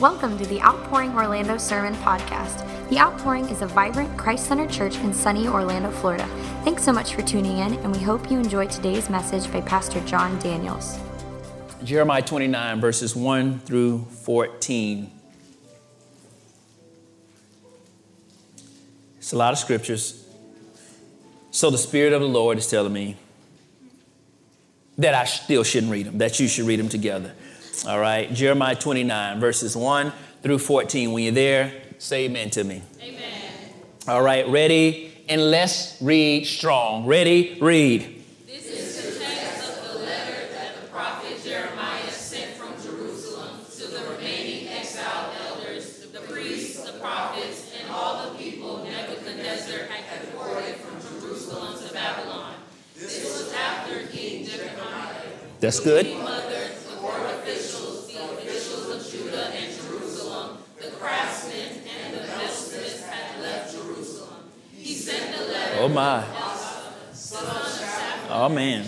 Welcome to the Outpouring Orlando Sermon Podcast. The Outpouring is a vibrant, Christ centered church in sunny Orlando, Florida. Thanks so much for tuning in, and we hope you enjoy today's message by Pastor John Daniels. Jeremiah 29, verses 1 through 14. It's a lot of scriptures. So the Spirit of the Lord is telling me that I still shouldn't read them, that you should read them together. All right, Jeremiah 29, verses 1 through 14. When you're there, say amen to me. Amen. All right, ready? And let's read strong. Ready? Read. This is the text of the letter that the prophet Jeremiah sent from Jerusalem to the remaining exile elders, the priests, the prophets, and all the people never desert had come from Jerusalem to Babylon. This was after King Jeremiah. That's good. Oh my. Oh man.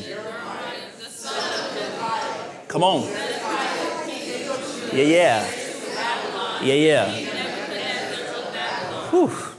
Come on. Yeah, yeah. Yeah, yeah. Whew.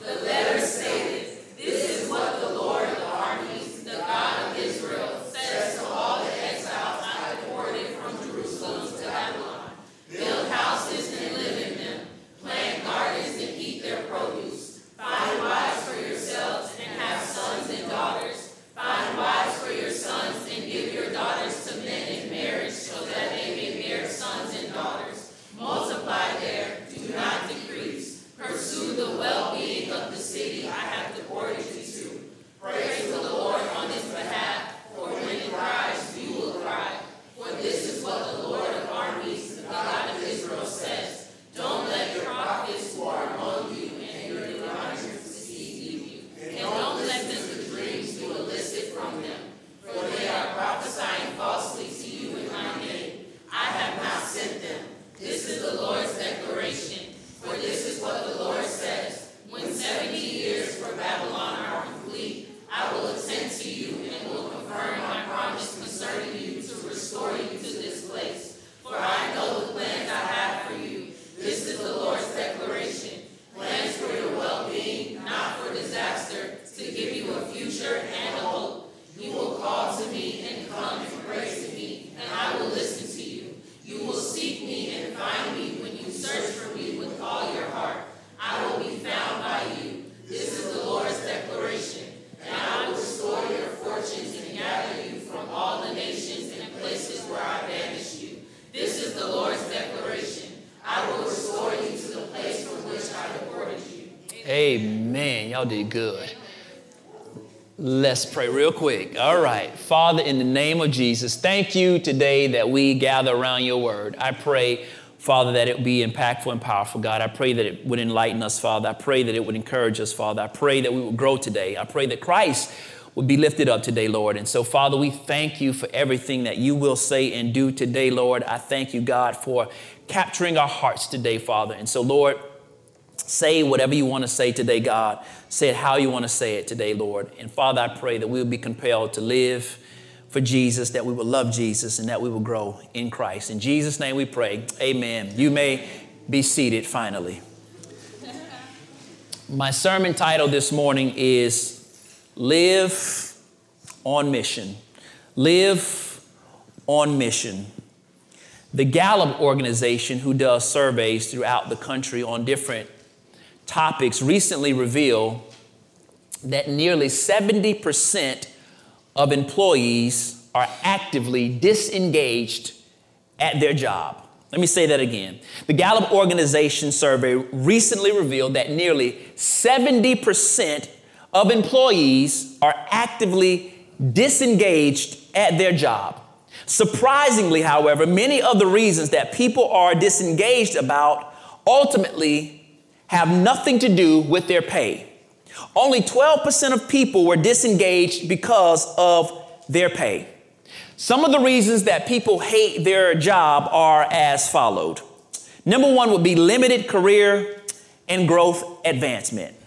Y'all did good. Let's pray real quick. All right. Father, in the name of Jesus, thank you today that we gather around your word. I pray, Father, that it be impactful and powerful, God. I pray that it would enlighten us, Father. I pray that it would encourage us, Father. I pray that we would grow today. I pray that Christ would be lifted up today, Lord. And so, Father, we thank you for everything that you will say and do today, Lord. I thank you, God, for capturing our hearts today, Father. And so, Lord, Say whatever you want to say today, God. Say it how you want to say it today, Lord. And Father, I pray that we will be compelled to live for Jesus, that we will love Jesus, and that we will grow in Christ. In Jesus' name we pray. Amen. You may be seated finally. My sermon title this morning is Live on Mission. Live on Mission. The Gallup organization, who does surveys throughout the country on different topics recently reveal that nearly 70% of employees are actively disengaged at their job. Let me say that again. The Gallup Organization survey recently revealed that nearly 70% of employees are actively disengaged at their job. Surprisingly, however, many of the reasons that people are disengaged about ultimately have nothing to do with their pay. Only 12% of people were disengaged because of their pay. Some of the reasons that people hate their job are as followed. Number one would be limited career and growth advancement.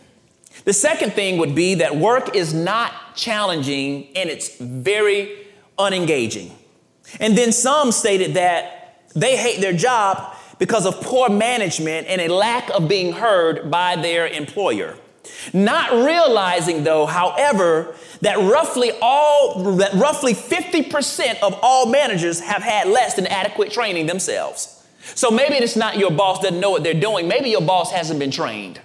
The second thing would be that work is not challenging and it's very unengaging. And then some stated that they hate their job because of poor management and a lack of being heard by their employer. Not realizing though, however, that roughly all that roughly 50% of all managers have had less than adequate training themselves. So maybe it's not your boss doesn't know what they're doing. Maybe your boss hasn't been trained.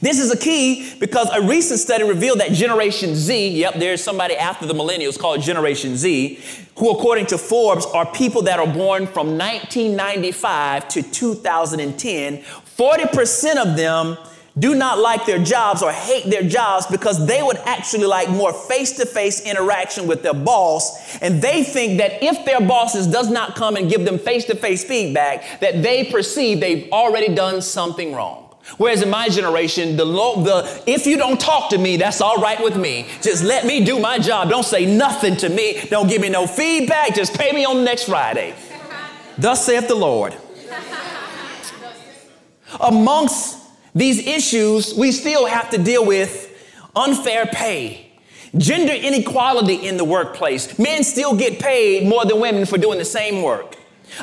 This is a key because a recent study revealed that Generation Z, yep, there's somebody after the millennials called Generation Z, who, according to Forbes, are people that are born from 1995 to 2010. 40% of them do not like their jobs or hate their jobs because they would actually like more face-to-face interaction with their boss and they think that if their bosses does not come and give them face-to-face feedback that they perceive they've already done something wrong Whereas in my generation, the, the if you don't talk to me, that's all right with me. Just let me do my job. Don't say nothing to me. Don't give me no feedback. Just pay me on next Friday. Thus saith the Lord. Amongst these issues, we still have to deal with unfair pay, gender inequality in the workplace. Men still get paid more than women for doing the same work.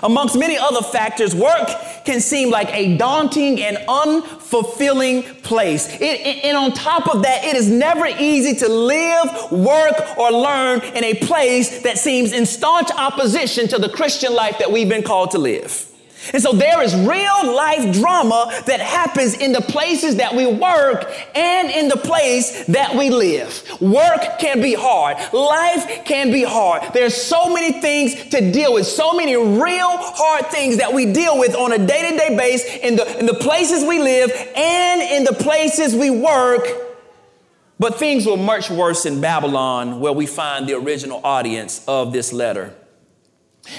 Amongst many other factors, work can seem like a daunting and unfulfilling place. It, and on top of that, it is never easy to live, work, or learn in a place that seems in staunch opposition to the Christian life that we've been called to live. And so there is real life drama that happens in the places that we work and in the place that we live. Work can be hard. Life can be hard. There's so many things to deal with, so many real hard things that we deal with on a day to day basis in the, in the places we live and in the places we work. But things were much worse in Babylon, where we find the original audience of this letter.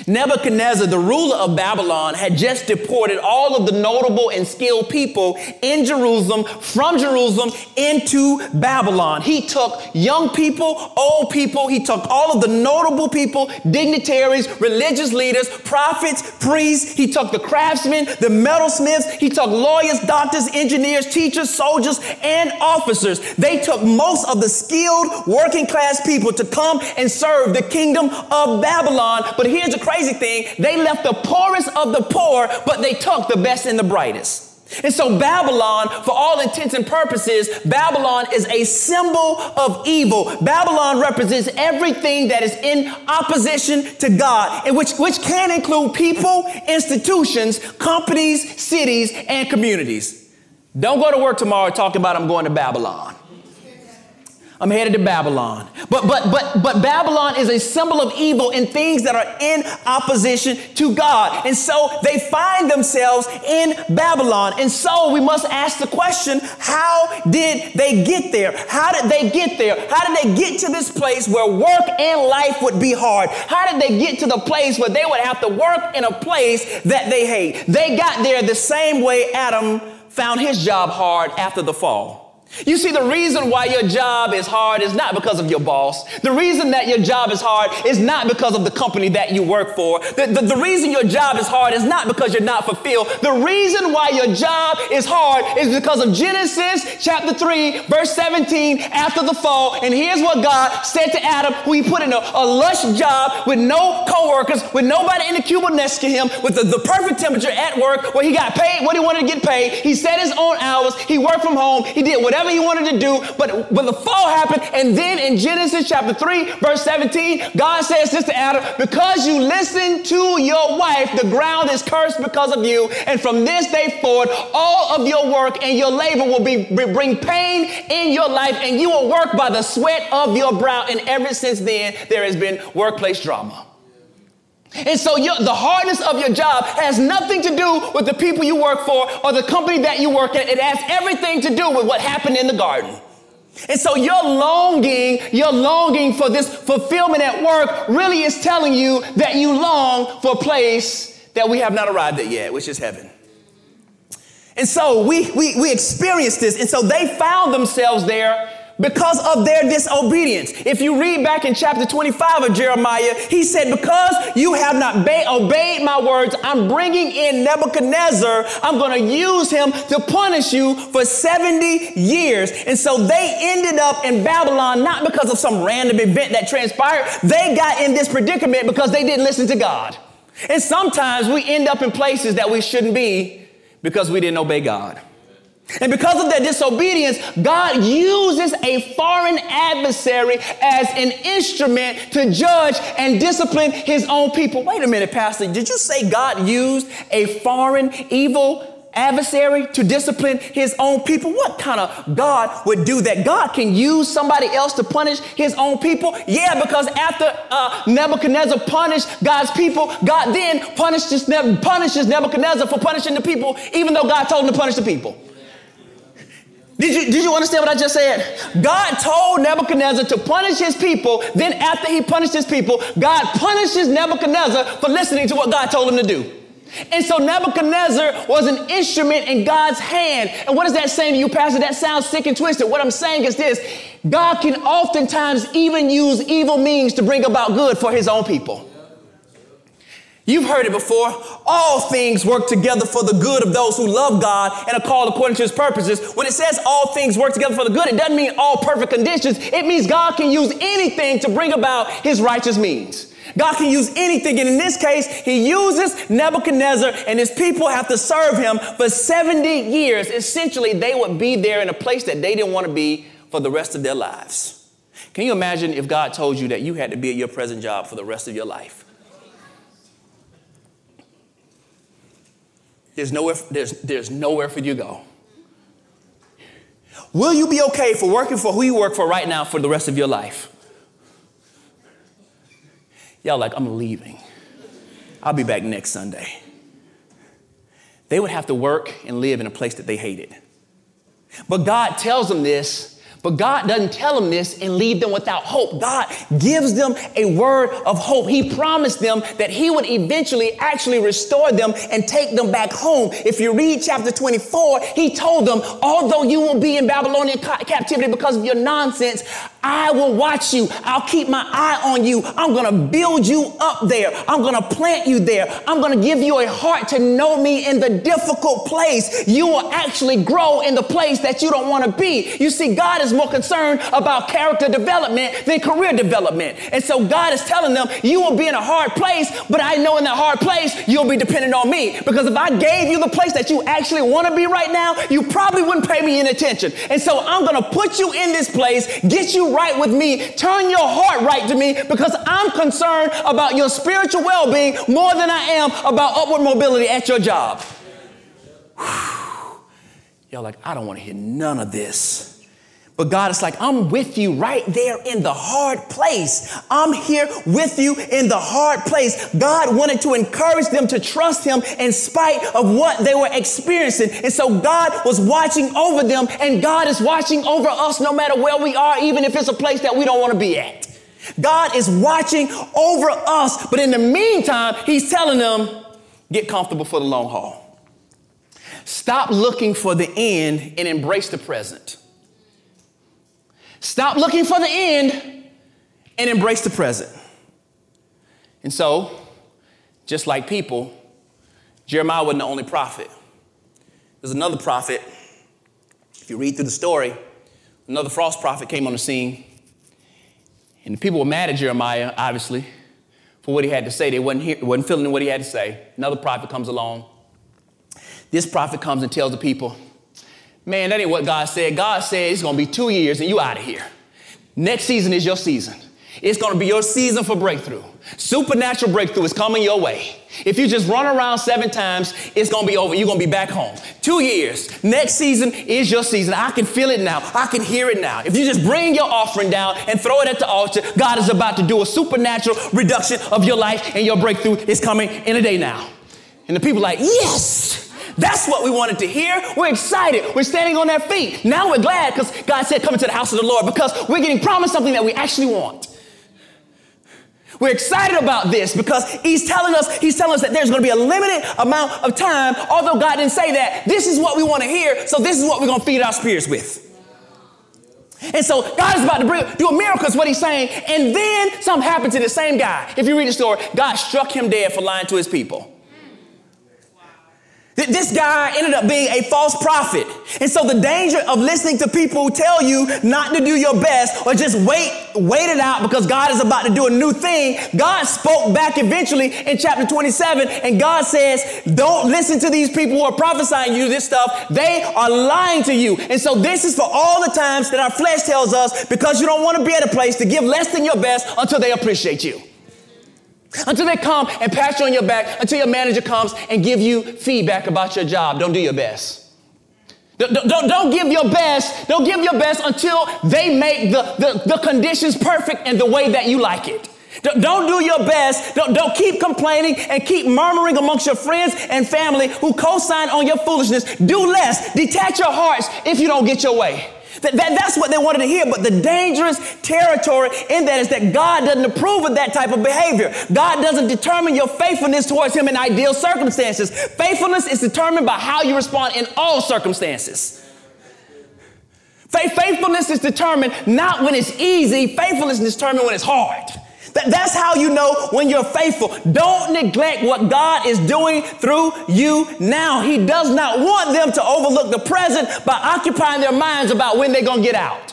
Nebuchadnezzar, the ruler of Babylon, had just deported all of the notable and skilled people in Jerusalem from Jerusalem into Babylon. He took young people, old people, he took all of the notable people, dignitaries, religious leaders, prophets, priests, he took the craftsmen, the metalsmiths, he took lawyers, doctors, engineers, teachers, soldiers, and officers. They took most of the skilled working class people to come and serve the kingdom of Babylon. But here's the crazy thing they left the poorest of the poor, but they took the best and the brightest. And so, Babylon, for all intents and purposes, Babylon is a symbol of evil. Babylon represents everything that is in opposition to God, and which, which can include people, institutions, companies, cities, and communities. Don't go to work tomorrow talking about I'm going to Babylon. I'm headed to Babylon. But but but but Babylon is a symbol of evil and things that are in opposition to God. And so they find themselves in Babylon. And so we must ask the question, how did they get there? How did they get there? How did they get to this place where work and life would be hard? How did they get to the place where they would have to work in a place that they hate? They got there the same way Adam found his job hard after the fall. You see, the reason why your job is hard is not because of your boss. The reason that your job is hard is not because of the company that you work for. The, the, the, reason your job is hard is not because you're not fulfilled. The reason why your job is hard is because of Genesis chapter 3, verse 17, after the fall. And here's what God said to Adam, who he put in a, a lush job with no coworkers, with nobody in the cubicle next to him, with the, the perfect temperature at work, where he got paid what he wanted to get paid. He set his own hours. He worked from home. He did whatever whatever he wanted to do, but when the fall happened, and then in Genesis chapter 3, verse 17, God says this to Adam, because you listened to your wife, the ground is cursed because of you, and from this day forward, all of your work and your labor will be bring pain in your life, and you will work by the sweat of your brow. And ever since then, there has been workplace drama. And so your, the hardness of your job has nothing to do with the people you work for or the company that you work at. It has everything to do with what happened in the garden. And so your longing, your longing for this fulfillment at work really is telling you that you long for a place that we have not arrived at yet, which is heaven. And so we, we, we experienced this. And so they found themselves there because of their disobedience. If you read back in chapter 25 of Jeremiah, he said, Because you have not ba- obeyed my words, I'm bringing in Nebuchadnezzar. I'm going to use him to punish you for 70 years. And so they ended up in Babylon not because of some random event that transpired. They got in this predicament because they didn't listen to God. And sometimes we end up in places that we shouldn't be because we didn't obey God. And because of their disobedience, God uses a foreign adversary as an instrument to judge and discipline his own people. Wait a minute, Pastor. Did you say God used a foreign evil adversary to discipline his own people? What kind of God would do that? God can use somebody else to punish his own people? Yeah, because after uh, Nebuchadnezzar punished God's people, God then punishes Nebuchadnezzar for punishing the people, even though God told him to punish the people. Did you, did you understand what I just said? God told Nebuchadnezzar to punish his people. Then, after he punished his people, God punishes Nebuchadnezzar for listening to what God told him to do. And so Nebuchadnezzar was an instrument in God's hand. And what is that saying to you, Pastor? That sounds sick and twisted. What I'm saying is this God can oftentimes even use evil means to bring about good for his own people. You've heard it before. All things work together for the good of those who love God and are called according to his purposes. When it says all things work together for the good, it doesn't mean all perfect conditions. It means God can use anything to bring about his righteous means. God can use anything. And in this case, he uses Nebuchadnezzar and his people have to serve him for 70 years. Essentially, they would be there in a place that they didn't want to be for the rest of their lives. Can you imagine if God told you that you had to be at your present job for the rest of your life? There's nowhere, there's, there's nowhere for you to go. Will you be okay for working for who you work for right now for the rest of your life? Y'all like, I'm leaving. I'll be back next Sunday. They would have to work and live in a place that they hated. But God tells them this but God doesn't tell them this and leave them without hope. God gives them a word of hope. He promised them that He would eventually actually restore them and take them back home. If you read chapter 24, He told them, although you will be in Babylonian captivity because of your nonsense, I will watch you. I'll keep my eye on you. I'm going to build you up there. I'm going to plant you there. I'm going to give you a heart to know me in the difficult place. You will actually grow in the place that you don't want to be. You see, God is more concerned about character development than career development. And so God is telling them, you will be in a hard place, but I know in that hard place, you'll be dependent on me. Because if I gave you the place that you actually want to be right now, you probably wouldn't pay me any attention. And so I'm going to put you in this place, get you right with me, turn your heart right to me because I'm concerned about your spiritual well being more than I am about upward mobility at your job. Y'all like, I don't want to hear none of this. But God is like, I'm with you right there in the hard place. I'm here with you in the hard place. God wanted to encourage them to trust Him in spite of what they were experiencing. And so God was watching over them, and God is watching over us no matter where we are, even if it's a place that we don't want to be at. God is watching over us, but in the meantime, He's telling them, get comfortable for the long haul. Stop looking for the end and embrace the present. Stop looking for the end and embrace the present. And so, just like people, Jeremiah wasn't the only prophet. There's another prophet. If you read through the story, another false prophet came on the scene. And the people were mad at Jeremiah, obviously, for what he had to say. They wasn't, hear, wasn't feeling what he had to say. Another prophet comes along. This prophet comes and tells the people, Man, that ain't what God said. God said it's gonna be two years and you out of here. Next season is your season. It's gonna be your season for breakthrough. Supernatural breakthrough is coming your way. If you just run around seven times, it's gonna be over. You're gonna be back home. Two years. Next season is your season. I can feel it now. I can hear it now. If you just bring your offering down and throw it at the altar, God is about to do a supernatural reduction of your life, and your breakthrough is coming in a day now. And the people like, yes. That's what we wanted to hear. We're excited. We're standing on our feet. Now we're glad because God said, come into the house of the Lord because we're getting promised something that we actually want. We're excited about this because he's telling us, he's telling us that there's going to be a limited amount of time. Although God didn't say that, this is what we want to hear. So this is what we're going to feed our spirits with. And so God is about to bring, do a miracle, is what he's saying. And then something happened to the same guy. If you read the story, God struck him dead for lying to his people. This guy ended up being a false prophet. And so the danger of listening to people who tell you not to do your best or just wait, wait it out because God is about to do a new thing. God spoke back eventually in chapter 27 and God says, don't listen to these people who are prophesying you this stuff. They are lying to you. And so this is for all the times that our flesh tells us because you don't want to be at a place to give less than your best until they appreciate you. Until they come and pat you on your back, until your manager comes and give you feedback about your job. Don't do your best. Don't, don't, don't, give your best. Don't give your best until they make the, the, the conditions perfect and the way that you like it. Don't, do your best. Don't, don't keep complaining and keep murmuring amongst your friends and family who co-sign on your foolishness. Do less. Detach your hearts if you don't get your way. That, that, that's what they wanted to hear. But the dangerous territory in that is that God doesn't approve of that type of behavior. God doesn't determine your faithfulness towards Him in ideal circumstances. Faithfulness is determined by how you respond in all circumstances. Faithfulness is determined not when it's easy, faithfulness is determined when it's hard. That, that's how you know when you're faithful. Don't neglect what God is doing through you now. He does not want them to overlook the present by occupying their minds about when they're going to get out.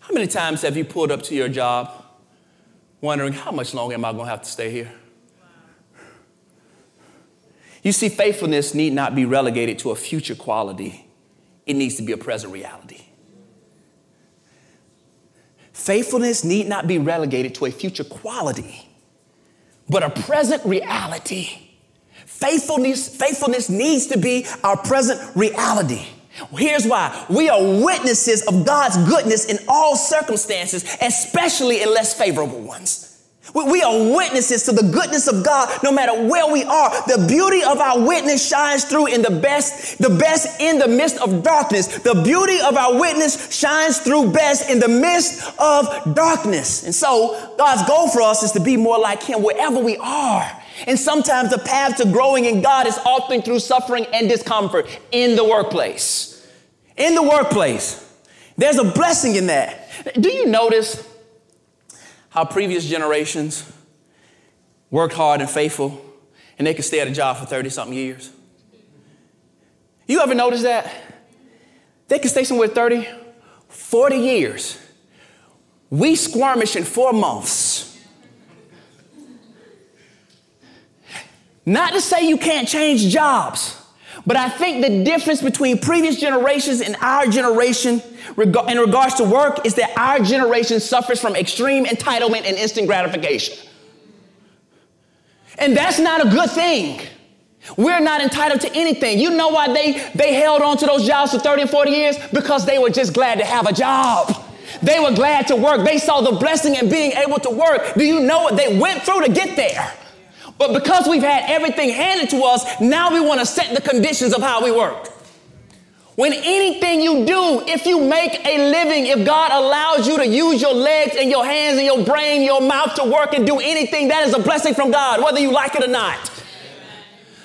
How many times have you pulled up to your job wondering, how much longer am I going to have to stay here? You see, faithfulness need not be relegated to a future quality, it needs to be a present reality. Faithfulness need not be relegated to a future quality, but a present reality. Faithfulness, faithfulness needs to be our present reality. Here's why. We are witnesses of God's goodness in all circumstances, especially in less favorable ones. We are witnesses to the goodness of God no matter where we are. The beauty of our witness shines through in the best, the best in the midst of darkness. The beauty of our witness shines through best in the midst of darkness. And so God's goal for us is to be more like Him wherever we are. And sometimes the path to growing in God is often through suffering and discomfort in the workplace. In the workplace. There's a blessing in that. Do you notice how previous generations worked hard and faithful and they could stay at a job for 30 something years. You ever notice that? They could stay somewhere 30, 40 years. We squirmish in four months. Not to say you can't change jobs, but I think the difference between previous generations and our generation in regards to work is that our generation suffers from extreme entitlement and instant gratification. And that's not a good thing. We're not entitled to anything. You know why they, they held on to those jobs for 30 and 40 years? Because they were just glad to have a job. They were glad to work. They saw the blessing in being able to work. Do you know what they went through to get there? But because we've had everything handed to us, now we want to set the conditions of how we work. When anything you do, if you make a living, if God allows you to use your legs and your hands and your brain, your mouth to work and do anything, that is a blessing from God, whether you like it or not.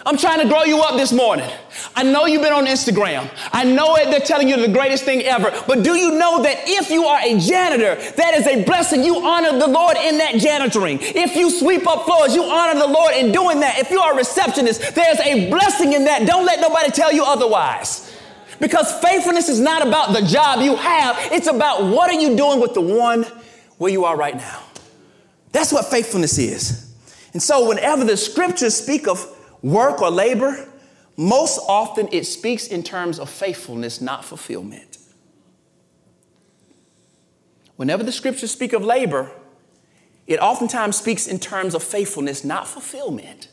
I'm trying to grow you up this morning. I know you've been on Instagram. I know it, they're telling you the greatest thing ever. But do you know that if you are a janitor, that is a blessing. You honor the Lord in that janitoring. If you sweep up floors, you honor the Lord in doing that. If you are a receptionist, there's a blessing in that. Don't let nobody tell you otherwise. Because faithfulness is not about the job you have, it's about what are you doing with the one where you are right now. That's what faithfulness is. And so, whenever the scriptures speak of work or labor, most often it speaks in terms of faithfulness, not fulfillment. Whenever the scriptures speak of labor, it oftentimes speaks in terms of faithfulness, not fulfillment.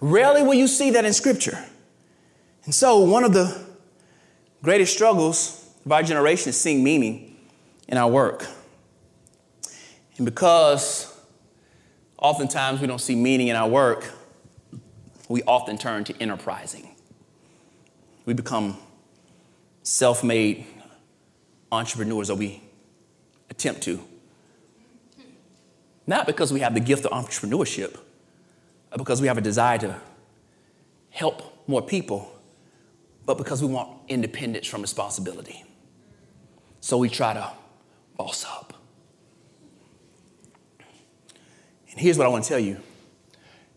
Rarely will you see that in scripture. And so, one of the greatest struggles of our generation is seeing meaning in our work. And because oftentimes we don't see meaning in our work, we often turn to enterprising. We become self made entrepreneurs, or we attempt to. Not because we have the gift of entrepreneurship, but because we have a desire to help more people, but because we want independence from responsibility. So we try to boss up. And here's what I want to tell you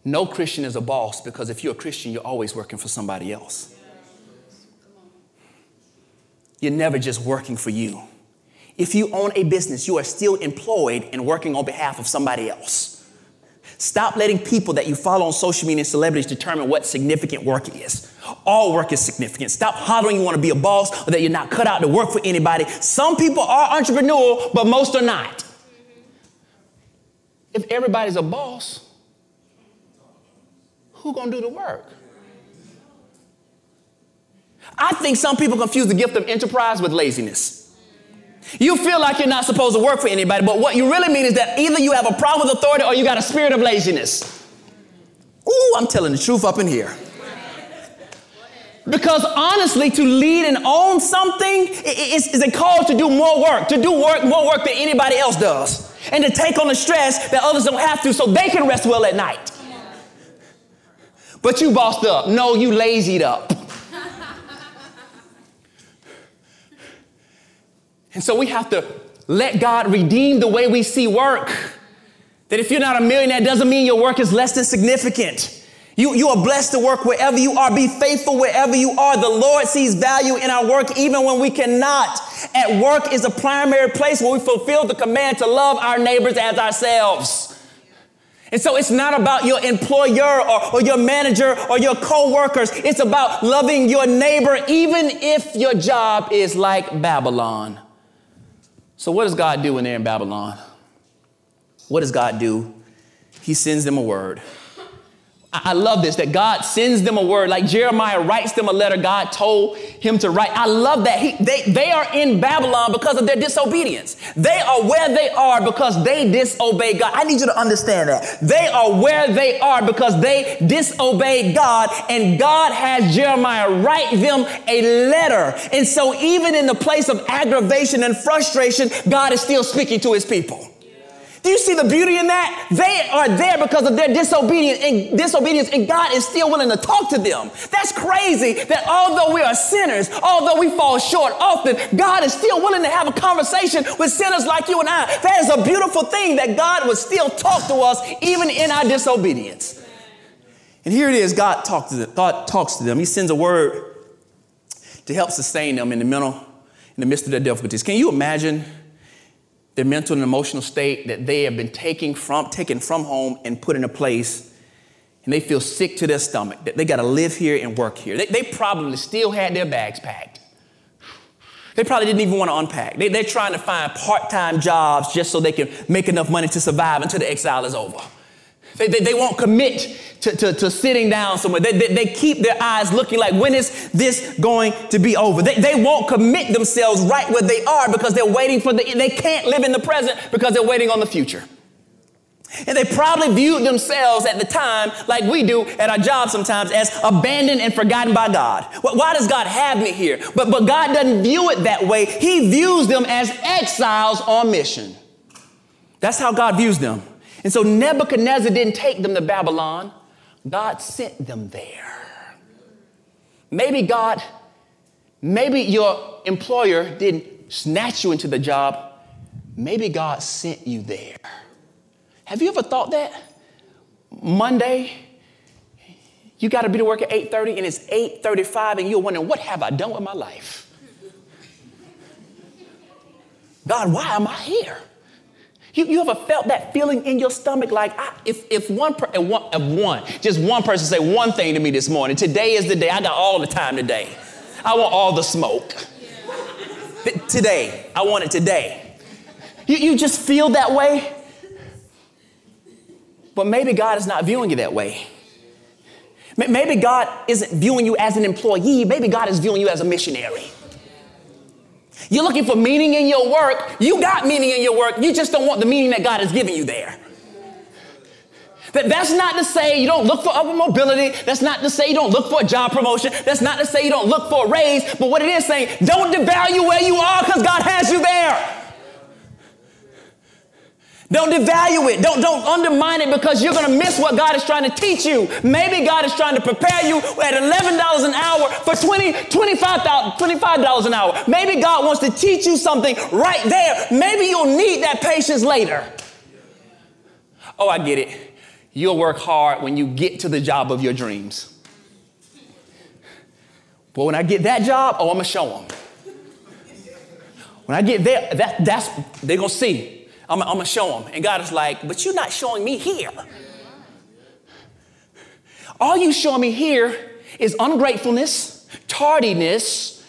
no Christian is a boss because if you're a Christian, you're always working for somebody else. you're never just working for you. If you own a business, you are still employed and working on behalf of somebody else. Stop letting people that you follow on social media and celebrities determine what significant work is. All work is significant. Stop hollering you want to be a boss or that you're not cut out to work for anybody. Some people are entrepreneurial, but most are not. If everybody's a boss, who gonna do the work? I think some people confuse the gift of enterprise with laziness. You feel like you're not supposed to work for anybody, but what you really mean is that either you have a problem with authority or you got a spirit of laziness. Ooh, I'm telling the truth up in here. Because honestly, to lead and own something is, is a call to do more work, to do work, more work than anybody else does, and to take on the stress that others don't have to so they can rest well at night. But you bossed up. No, you lazied up. And so we have to let God redeem the way we see work. That if you're not a millionaire, doesn't mean your work is less than significant. You, you are blessed to work wherever you are. Be faithful wherever you are. The Lord sees value in our work even when we cannot. At work is a primary place where we fulfill the command to love our neighbors as ourselves. And so it's not about your employer or, or your manager or your co-workers. It's about loving your neighbor even if your job is like Babylon. So, what does God do when they're in Babylon? What does God do? He sends them a word. I love this that God sends them a word, like Jeremiah writes them a letter God told him to write. I love that. He, they, they are in Babylon because of their disobedience. They are where they are because they disobeyed God. I need you to understand that. They are where they are because they disobeyed God, and God has Jeremiah write them a letter. And so, even in the place of aggravation and frustration, God is still speaking to his people. Do you see the beauty in that? They are there because of their disobedience and disobedience, and God is still willing to talk to them. That's crazy that although we are sinners, although we fall short often, God is still willing to have a conversation with sinners like you and I. That is a beautiful thing that God would still talk to us even in our disobedience. And here it is, God talks to them, God talks to them. He sends a word to help sustain them in the middle, in the midst of their difficulties. Can you imagine? Their mental and emotional state that they have been taking from, taken from home and put in a place, and they feel sick to their stomach, that they got to live here and work here. They, they, probably still had their bags packed. They probably didn't even want to unpack. They, they're trying to find part time jobs just so they can make enough money to survive until the exile is over. They, they, they won't commit to, to, to, sitting down somewhere. They, they, they, keep their eyes looking like, when is this going to be over? They, they won't commit themselves right where they are because they're waiting for the, they can't live in the present because they're waiting on the future. And they probably viewed themselves at the time, like we do at our job sometimes, as abandoned and forgotten by God. Why does God have me here? But, but God doesn't view it that way. He views them as exiles on mission. That's how God views them. And so Nebuchadnezzar didn't take them to Babylon, God sent them there. Maybe God, maybe your employer didn't snatch you into the job, maybe God sent you there. Have you ever thought that? Monday, you got to be to work at 8:30 and it's 8:35 and you're wondering what have I done with my life? God, why am I here? You, you ever felt that feeling in your stomach like, I, if, if one, per, if one, if one, just one person say one thing to me this morning, today is the day, I got all the time today. I want all the smoke. today, I want it today. You, you just feel that way? But maybe God is not viewing you that way. Maybe God isn't viewing you as an employee, maybe God is viewing you as a missionary. You're looking for meaning in your work. You got meaning in your work. You just don't want the meaning that God has given you there. That, that's not to say you don't look for upward mobility. That's not to say you don't look for a job promotion. That's not to say you don't look for a raise. But what it is saying, don't devalue where you are because God has you there. Don't devalue it. Don't, don't undermine it because you're going to miss what God is trying to teach you. Maybe God is trying to prepare you at $11 an hour for 20, $25, $25 an hour. Maybe God wants to teach you something right there. Maybe you'll need that patience later. Oh, I get it. You'll work hard when you get to the job of your dreams. But when I get that job, oh, I'm going to show them. When I get there, that, that's they're gonna see. I'm, I'm gonna show them. And God is like, but you're not showing me here. All you showing me here is ungratefulness, tardiness,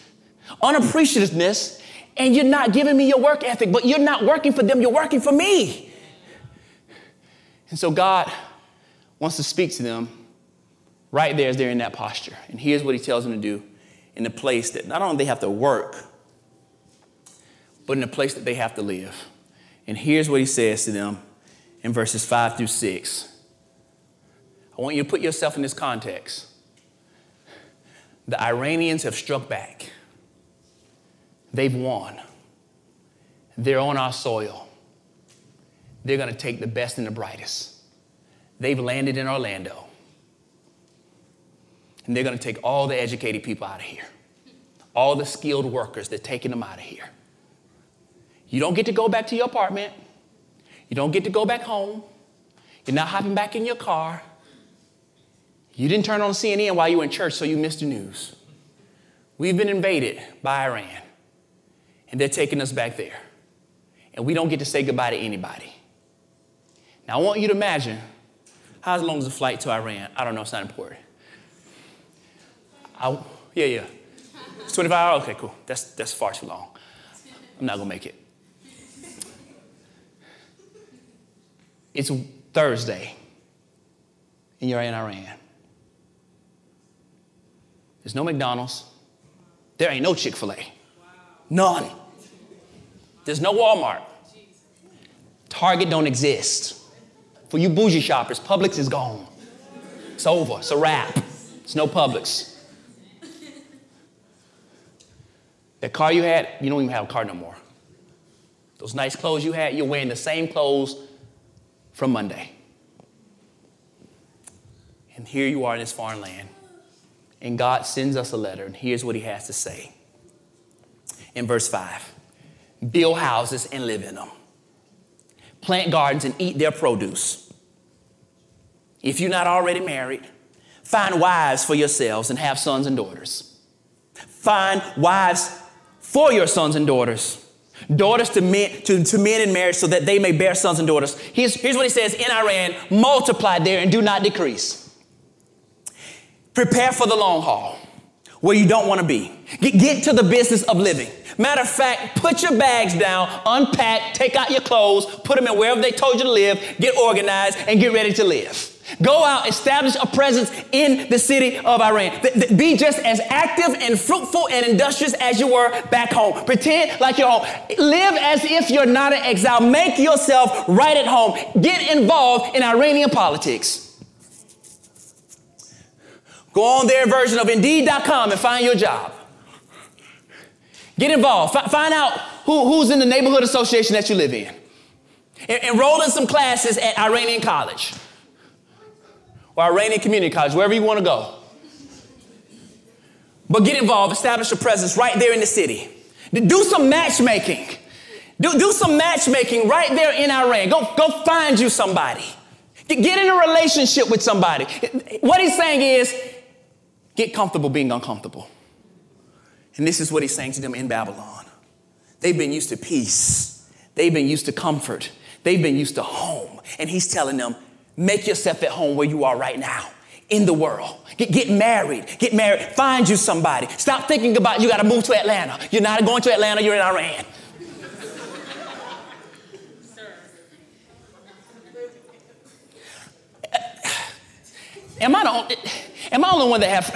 unappreciativeness, and you're not giving me your work ethic, but you're not working for them, you're working for me. And so God wants to speak to them right there as they're in that posture. And here's what he tells them to do in the place that not only they have to work, but in the place that they have to live. And here's what he says to them in verses 5 through 6. I want you to put yourself in this context. The Iranians have struck back. They've won. They're on our soil. They're going to take the best and the brightest. They've landed in Orlando. And they're going to take all the educated people out of here, all the skilled workers, they're taking them out of here. You don't get to go back to your apartment. You don't get to go back home. You're not hopping back in your car. You didn't turn on CNN while you were in church, so you missed the news. We've been invaded by Iran, and they're taking us back there. And we don't get to say goodbye to anybody. Now, I want you to imagine how long is the flight to Iran? I don't know, it's not important. I, yeah, yeah. It's 25 hours? Okay, cool. That's, that's far too long. I'm not gonna make it. It's Thursday, and you're in Iran. There's no McDonald's. There ain't no Chick fil A. None. There's no Walmart. Target don't exist. For you bougie shoppers, Publix is gone. It's over. It's a wrap. It's no Publix. That car you had, you don't even have a car no more. Those nice clothes you had, you're wearing the same clothes from Monday. And here you are in this foreign land. And God sends us a letter, and here's what He has to say. In verse 5 Build houses and live in them, plant gardens and eat their produce. If you're not already married, find wives for yourselves and have sons and daughters. Find wives for your sons and daughters. Daughters to men, to, to men in marriage so that they may bear sons and daughters. Here's, here's what he says in Iran multiply there and do not decrease. Prepare for the long haul where you don't want to be. Get, get to the business of living. Matter of fact, put your bags down, unpack, take out your clothes, put them in wherever they told you to live, get organized, and get ready to live. Go out, establish a presence in the city of Iran. Be just as active and fruitful and industrious as you were back home. Pretend like you're home. Live as if you're not an exile. Make yourself right at home. Get involved in Iranian politics. Go on their version of Indeed.com and find your job. Get involved. F- find out who, who's in the neighborhood association that you live in. En- enroll in some classes at Iranian College or Iranian Community College, wherever you want to go. But get involved, establish a presence right there in the city. Do some matchmaking. Do, do some matchmaking right there in Iran. Go, go find you somebody. Get in a relationship with somebody. What he's saying is, Get comfortable being uncomfortable. And this is what he's saying to them in Babylon. They've been used to peace, they've been used to comfort, they've been used to home. And he's telling them, make yourself at home where you are right now in the world. Get, get married. Get married. Find you somebody. Stop thinking about you got to move to Atlanta. You're not going to Atlanta, you're in Iran. Am I the only, am I the only one that have?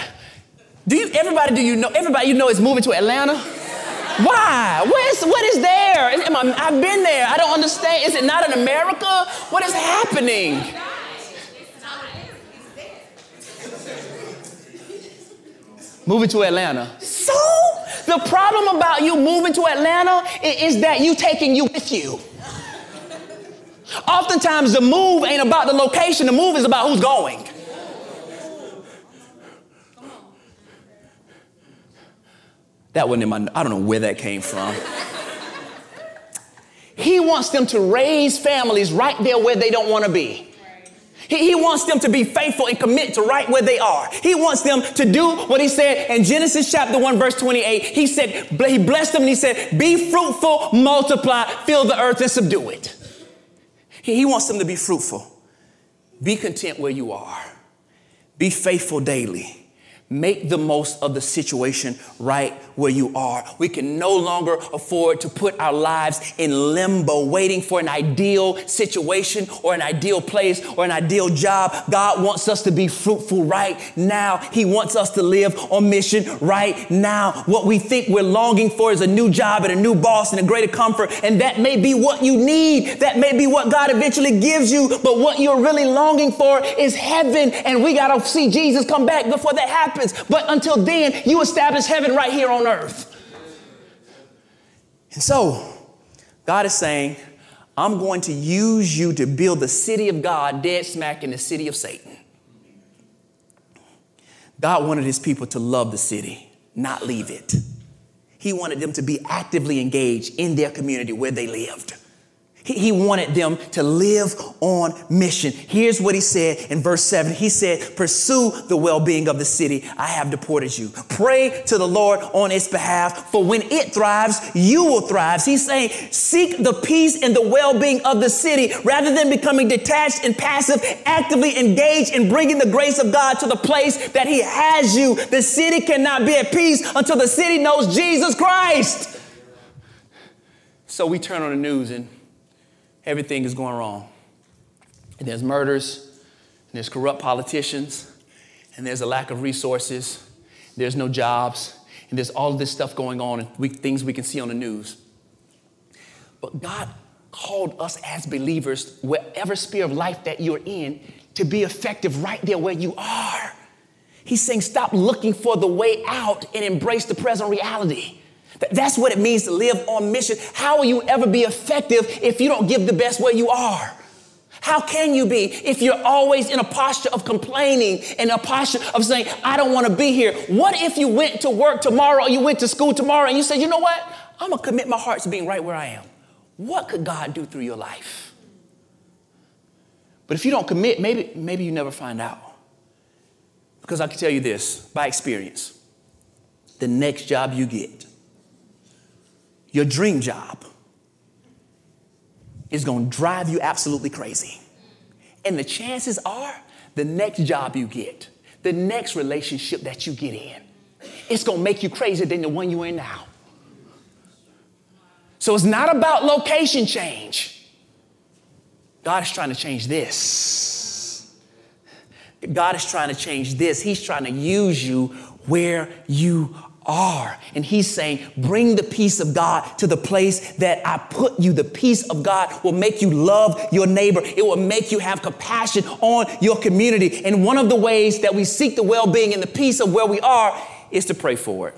Do you everybody do you know everybody you know is moving to Atlanta? Why? What is what is there? Am I, I've been there. I don't understand. Is it not in America? What is happening? Moving to Atlanta. So the problem about you moving to Atlanta is, that you taking you with you. Oftentimes the move ain't about the location, the move is about who's going. That wasn't in my, I don't know where that came from. he wants them to raise families right there where they don't want to be. He, wants them to be faithful and commit to right where they are. He wants them to do what he said in Genesis chapter 1, verse 28. He said, he blessed them and he said, Be fruitful, multiply, fill the earth and subdue it. He, he wants them to be fruitful. Be content where you are. Be faithful daily. Make the most of the situation right where you are. We can no longer afford to put our lives in limbo, waiting for an ideal situation or an ideal place or an ideal job. God wants us to be fruitful right now. He wants us to live on mission right now. What we think we're longing for is a new job and a new boss and a greater comfort. And that may be what you need. That may be what God eventually gives you. But what you're really longing for is heaven. And we got to see Jesus come back before that happens. But until then, you establish heaven right here on earth. And so, God is saying, I'm going to use you to build the city of God dead smack in the city of Satan. God wanted his people to love the city, not leave it. He wanted them to be actively engaged in their community where they lived. He wanted them to live on mission. Here's what he said in verse 7. He said, Pursue the well being of the city I have deported you. Pray to the Lord on its behalf, for when it thrives, you will thrive. He's saying, Seek the peace and the well being of the city rather than becoming detached and passive, actively engaged in bringing the grace of God to the place that He has you. The city cannot be at peace until the city knows Jesus Christ. So we turn on the news and everything is going wrong. And there's murders, and there's corrupt politicians, and there's a lack of resources, there's no jobs, and there's all of this stuff going on, and we, things we can see on the news. But God called us as believers, whatever sphere of life that you're in, to be effective right there where you are. He's saying, stop looking for the way out and embrace the present reality. That's what it means to live on mission. How will you ever be effective if you don't give the best where you are? How can you be if you're always in a posture of complaining and a posture of saying, I don't want to be here? What if you went to work tomorrow or you went to school tomorrow and you said, you know what? I'm going to commit my heart to being right where I am. What could God do through your life? But if you don't commit, maybe, maybe you never find out. Because I can tell you this by experience the next job you get, your dream job is going to drive you absolutely crazy. And the chances are the next job you get, the next relationship that you get in, it's going to make you crazier than the one you're in now. So it's not about location change. God is trying to change this. God is trying to change this. He's trying to use you where you are. And he's saying, bring the peace of God to the place that I put you. The peace of God will make you love your neighbor. It will make you have compassion on your community. And one of the ways that we seek the well being and the peace of where we are is to pray for it.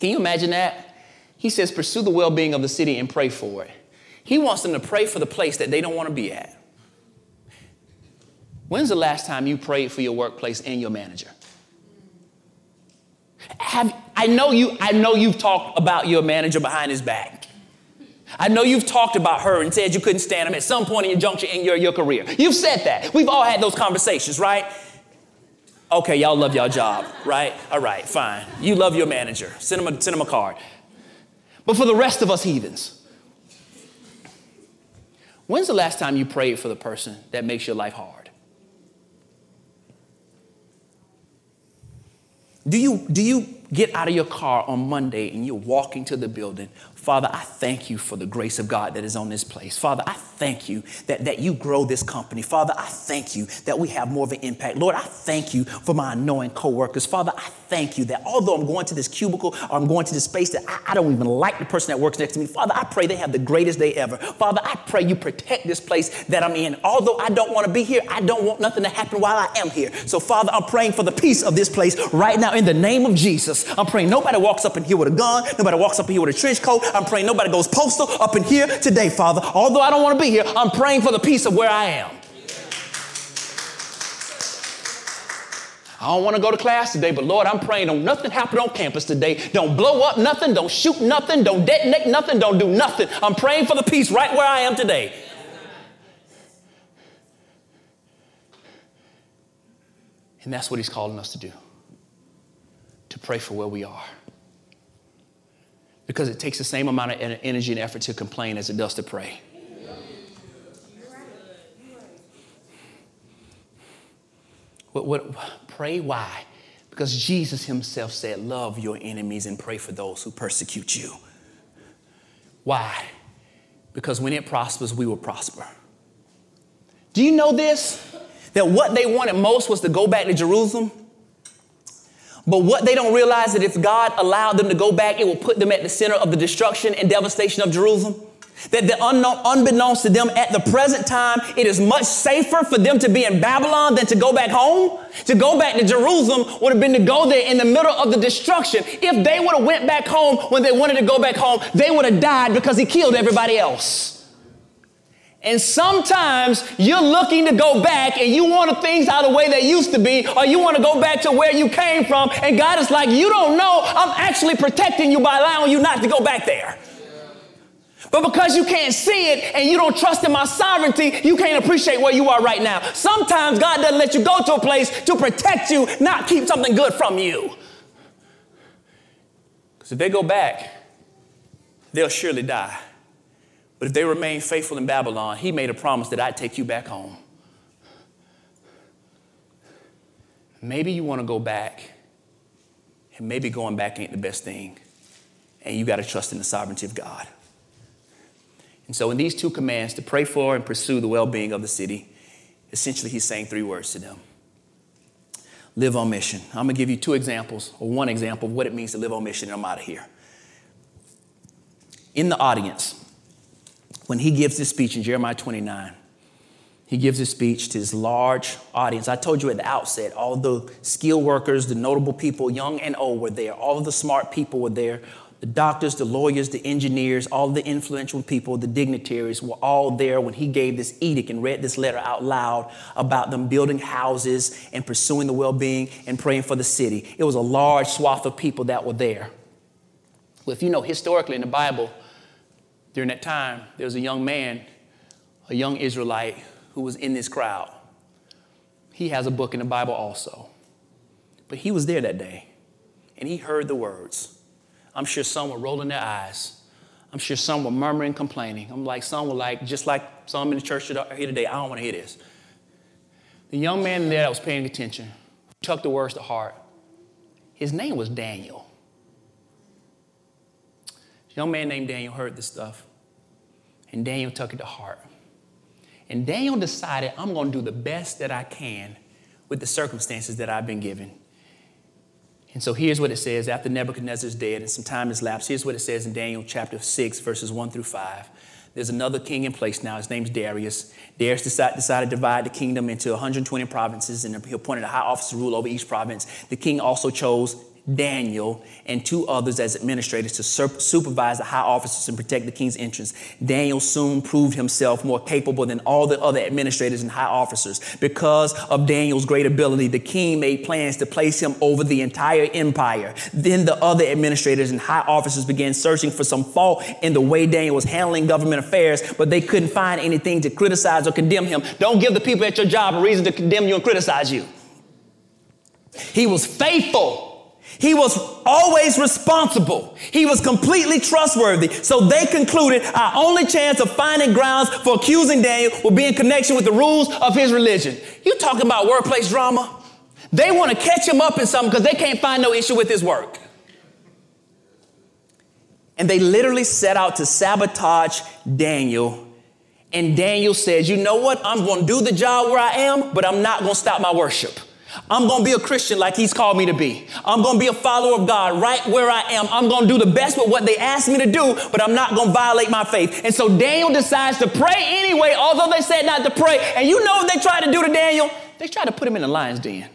Can you imagine that? He says, pursue the well being of the city and pray for it. He wants them to pray for the place that they don't want to be at. When's the last time you prayed for your workplace and your manager? Have, I know you, I know you've talked about your manager behind his back. I know you've talked about her and said you couldn't stand him at some point in your juncture in your, your career. You've said that. We've all had those conversations, right? Okay, y'all love y'all job, right? All right, fine. You love your manager. Send him a, send him a card. But for the rest of us heathens, when's the last time you prayed for the person that makes your life hard? Do you, do you get out of your car on Monday and you're walking to the building Father, I thank you for the grace of God that is on this place. Father, I thank you that, that you grow this company. Father, I thank you that we have more of an impact. Lord, I thank you for my annoying coworkers. Father, I thank you that although I'm going to this cubicle or I'm going to this space that I, I don't even like the person that works next to me, Father, I pray they have the greatest day ever. Father, I pray you protect this place that I'm in. Although I don't want to be here, I don't want nothing to happen while I am here. So, Father, I'm praying for the peace of this place right now in the name of Jesus. I'm praying nobody walks up in here with a gun, nobody walks up in here with a trench coat. I'm praying nobody goes postal up in here today, Father. Although I don't want to be here, I'm praying for the peace of where I am. I don't want to go to class today, but Lord, I'm praying don't nothing happen on campus today. Don't blow up nothing, don't shoot nothing, don't detonate nothing, don't do nothing. I'm praying for the peace right where I am today. And that's what he's calling us to do to pray for where we are. Because it takes the same amount of energy and effort to complain as it does to pray. What, what, pray why? Because Jesus himself said, Love your enemies and pray for those who persecute you. Why? Because when it prospers, we will prosper. Do you know this? That what they wanted most was to go back to Jerusalem. But what they don't realize is that if God allowed them to go back, it will put them at the center of the destruction and devastation of Jerusalem. That the unknown, unbeknownst to them at the present time, it is much safer for them to be in Babylon than to go back home. To go back to Jerusalem would have been to go there in the middle of the destruction. If they would have went back home when they wanted to go back home, they would have died because he killed everybody else. And sometimes you're looking to go back and you want things out of the way they used to be, or you want to go back to where you came from. And God is like, You don't know, I'm actually protecting you by allowing you not to go back there. But because you can't see it and you don't trust in my sovereignty, you can't appreciate where you are right now. Sometimes God doesn't let you go to a place to protect you, not keep something good from you. Because if they go back, they'll surely die. But if they remain faithful in Babylon, he made a promise that I'd take you back home. Maybe you want to go back, and maybe going back ain't the best thing. And you got to trust in the sovereignty of God. And so, in these two commands to pray for and pursue the well being of the city, essentially he's saying three words to them live on mission. I'm going to give you two examples, or one example of what it means to live on mission, and I'm out of here. In the audience, when he gives this speech in Jeremiah 29, he gives this speech to his large audience. I told you at the outset, all the skilled workers, the notable people, young and old, were there. All the smart people were there the doctors, the lawyers, the engineers, all the influential people, the dignitaries were all there when he gave this edict and read this letter out loud about them building houses and pursuing the well being and praying for the city. It was a large swath of people that were there. Well, if you know historically in the Bible, during that time, there was a young man, a young Israelite, who was in this crowd. He has a book in the Bible also. But he was there that day, and he heard the words. I'm sure some were rolling their eyes. I'm sure some were murmuring, complaining. I'm like, some were like, just like some in the church here today, I don't want to hear this. The young man there that was paying attention took the words to heart. His name was Daniel. Young man named Daniel heard this stuff, and Daniel took it to heart. And Daniel decided, I'm going to do the best that I can with the circumstances that I've been given. And so here's what it says after Nebuchadnezzar's dead and some time has lapsed. Here's what it says in Daniel chapter 6, verses 1 through 5. There's another king in place now. His name's Darius. Darius decided, decided to divide the kingdom into 120 provinces, and he appointed a high officer to rule over each province. The king also chose Daniel, and two others as administrators to supervise the high officers and protect the king's entrance. Daniel soon proved himself more capable than all the other administrators and high officers. Because of Daniel's great ability, the king made plans to place him over the entire empire. Then the other administrators and high officers began searching for some fault in the way Daniel was handling government affairs, but they couldn't find anything to criticize or condemn him. Don't give the people at your job a reason to condemn you and criticize you. He was faithful he was always responsible. He was completely trustworthy. So they concluded our only chance of finding grounds for accusing Daniel would be in connection with the rules of his religion. You talking about workplace drama? They want to catch him up in something because they can't find no issue with his work. And they literally set out to sabotage Daniel. And Daniel says, You know what? I'm going to do the job where I am, but I'm not going to stop my worship. I'm going to be a Christian like he's called me to be. I'm going to be a follower of God right where I am. I'm going to do the best with what they asked me to do, but I'm not going to violate my faith. And so Daniel decides to pray anyway, although they said not to pray. And you know what they tried to do to Daniel? They tried to put him in the lion's den.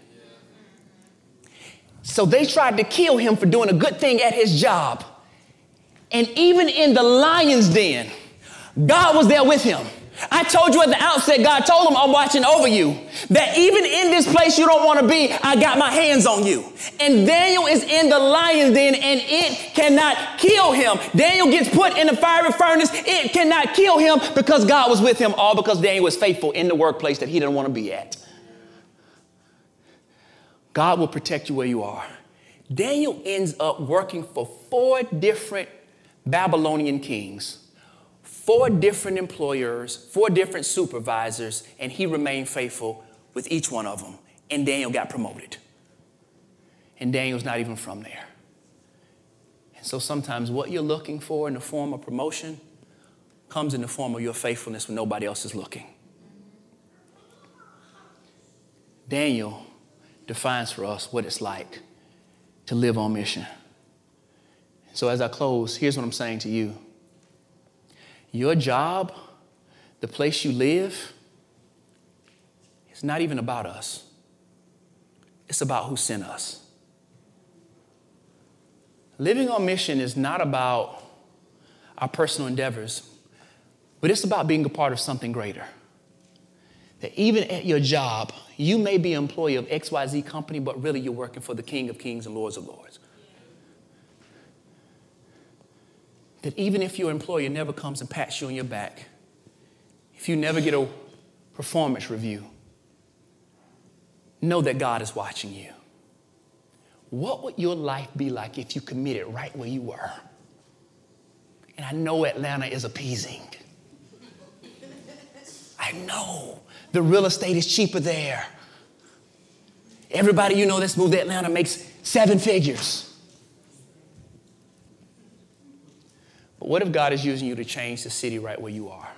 So they tried to kill him for doing a good thing at his job. And even in the lion's den, God was there with him. I told you at the outset, God told him, I'm watching over you. That even in this place you don't want to be, I got my hands on you. And Daniel is in the lion's den and it cannot kill him. Daniel gets put in the fiery furnace. It cannot kill him because God was with him, all because Daniel was faithful in the workplace that he didn't want to be at. God will protect you where you are. Daniel ends up working for four different Babylonian kings, four different employers, four different supervisors, and he remained faithful with each one of them. And Daniel got promoted. And Daniel's not even from there. And so sometimes what you're looking for in the form of promotion comes in the form of your faithfulness when nobody else is looking. Daniel defines for us what it's like to live on mission. So, as I close, here's what I'm saying to you your job, the place you live, it's not even about us, it's about who sent us. Living on mission is not about our personal endeavors, but it's about being a part of something greater. That even at your job, you may be an employee of XYZ company, but really you're working for the King of Kings and Lords of Lords. That even if your employer never comes and pats you on your back, if you never get a performance review, know that God is watching you. What would your life be like if you committed right where you were? And I know Atlanta is appeasing. I know the real estate is cheaper there. Everybody you know that's moved to Atlanta makes seven figures. What if God is using you to change the city right where you are?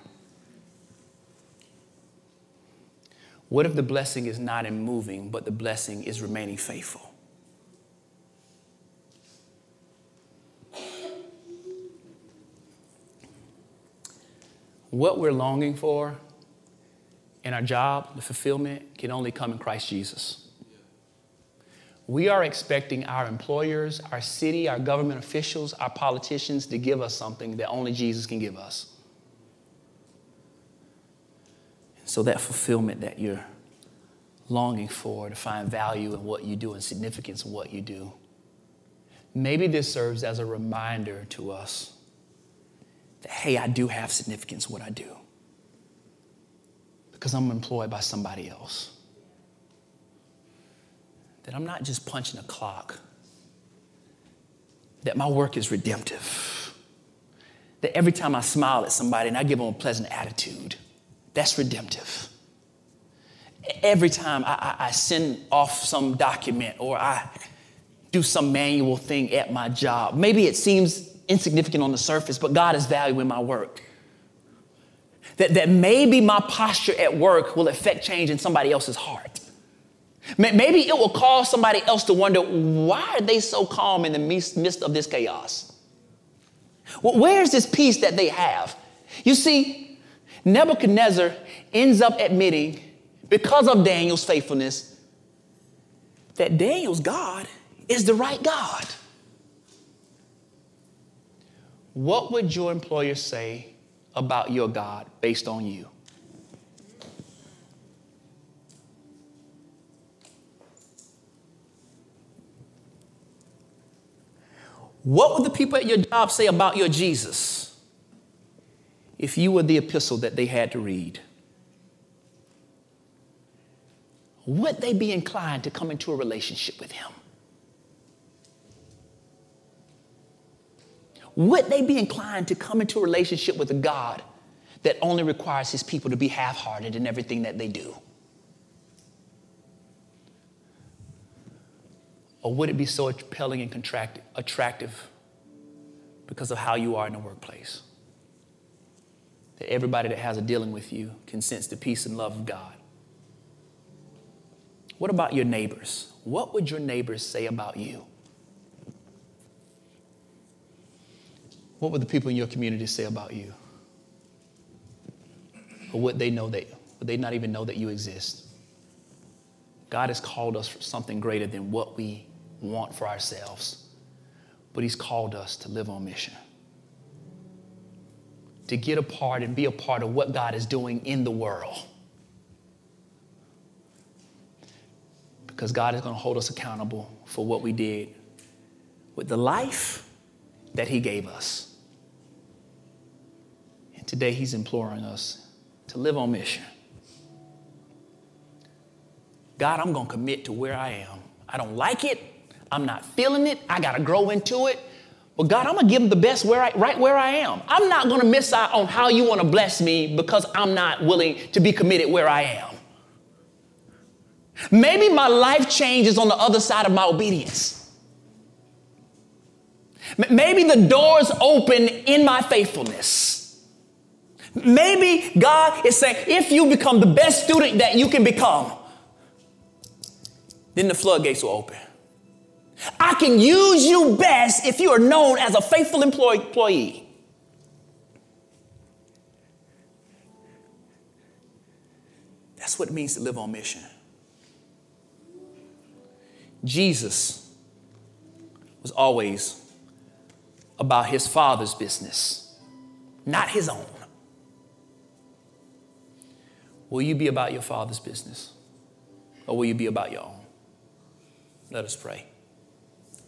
What if the blessing is not in moving, but the blessing is remaining faithful? What we're longing for in our job, the fulfillment, can only come in Christ Jesus. We are expecting our employers, our city, our government officials, our politicians to give us something that only Jesus can give us. So, that fulfillment that you're longing for, to find value in what you do and significance in what you do, maybe this serves as a reminder to us that, hey, I do have significance in what I do because I'm employed by somebody else. That I'm not just punching a clock, that my work is redemptive. That every time I smile at somebody and I give them a pleasant attitude, that's redemptive. Every time I, I, I send off some document or I do some manual thing at my job, maybe it seems insignificant on the surface, but God is valuing my work. That, that maybe my posture at work will affect change in somebody else's heart. Maybe it will cause somebody else to wonder why are they so calm in the midst of this chaos? Well, where's this peace that they have? You see, Nebuchadnezzar ends up admitting, because of Daniel's faithfulness, that Daniel's God is the right God. What would your employer say about your God based on you? What would the people at your job say about your Jesus if you were the epistle that they had to read? Would they be inclined to come into a relationship with him? Would they be inclined to come into a relationship with a God that only requires his people to be half hearted in everything that they do? Or would it be so compelling and attractive because of how you are in the workplace? That everybody that has a dealing with you can sense the peace and love of God. What about your neighbors? What would your neighbors say about you? What would the people in your community say about you? Or would they know that, would they not even know that you exist? God has called us for something greater than what we want for ourselves, but He's called us to live on mission. To get a part and be a part of what God is doing in the world. Because God is going to hold us accountable for what we did with the life that He gave us. And today He's imploring us to live on mission. God, I'm going to commit to where I am I don't like it. I'm not feeling it. I got to grow into it. But God, I'm going to give them the best where I, right where I am. I'm not going to miss out on how you want to bless me because I'm not willing to be committed where I am. Maybe my life changes on the other side of my obedience. Maybe the doors open in my faithfulness. Maybe God is saying, if you become the best student that you can become, then the floodgates will open. I can use you best if you are known as a faithful employee. That's what it means to live on mission. Jesus was always about his father's business, not his own. Will you be about your father's business or will you be about your own? Let us pray.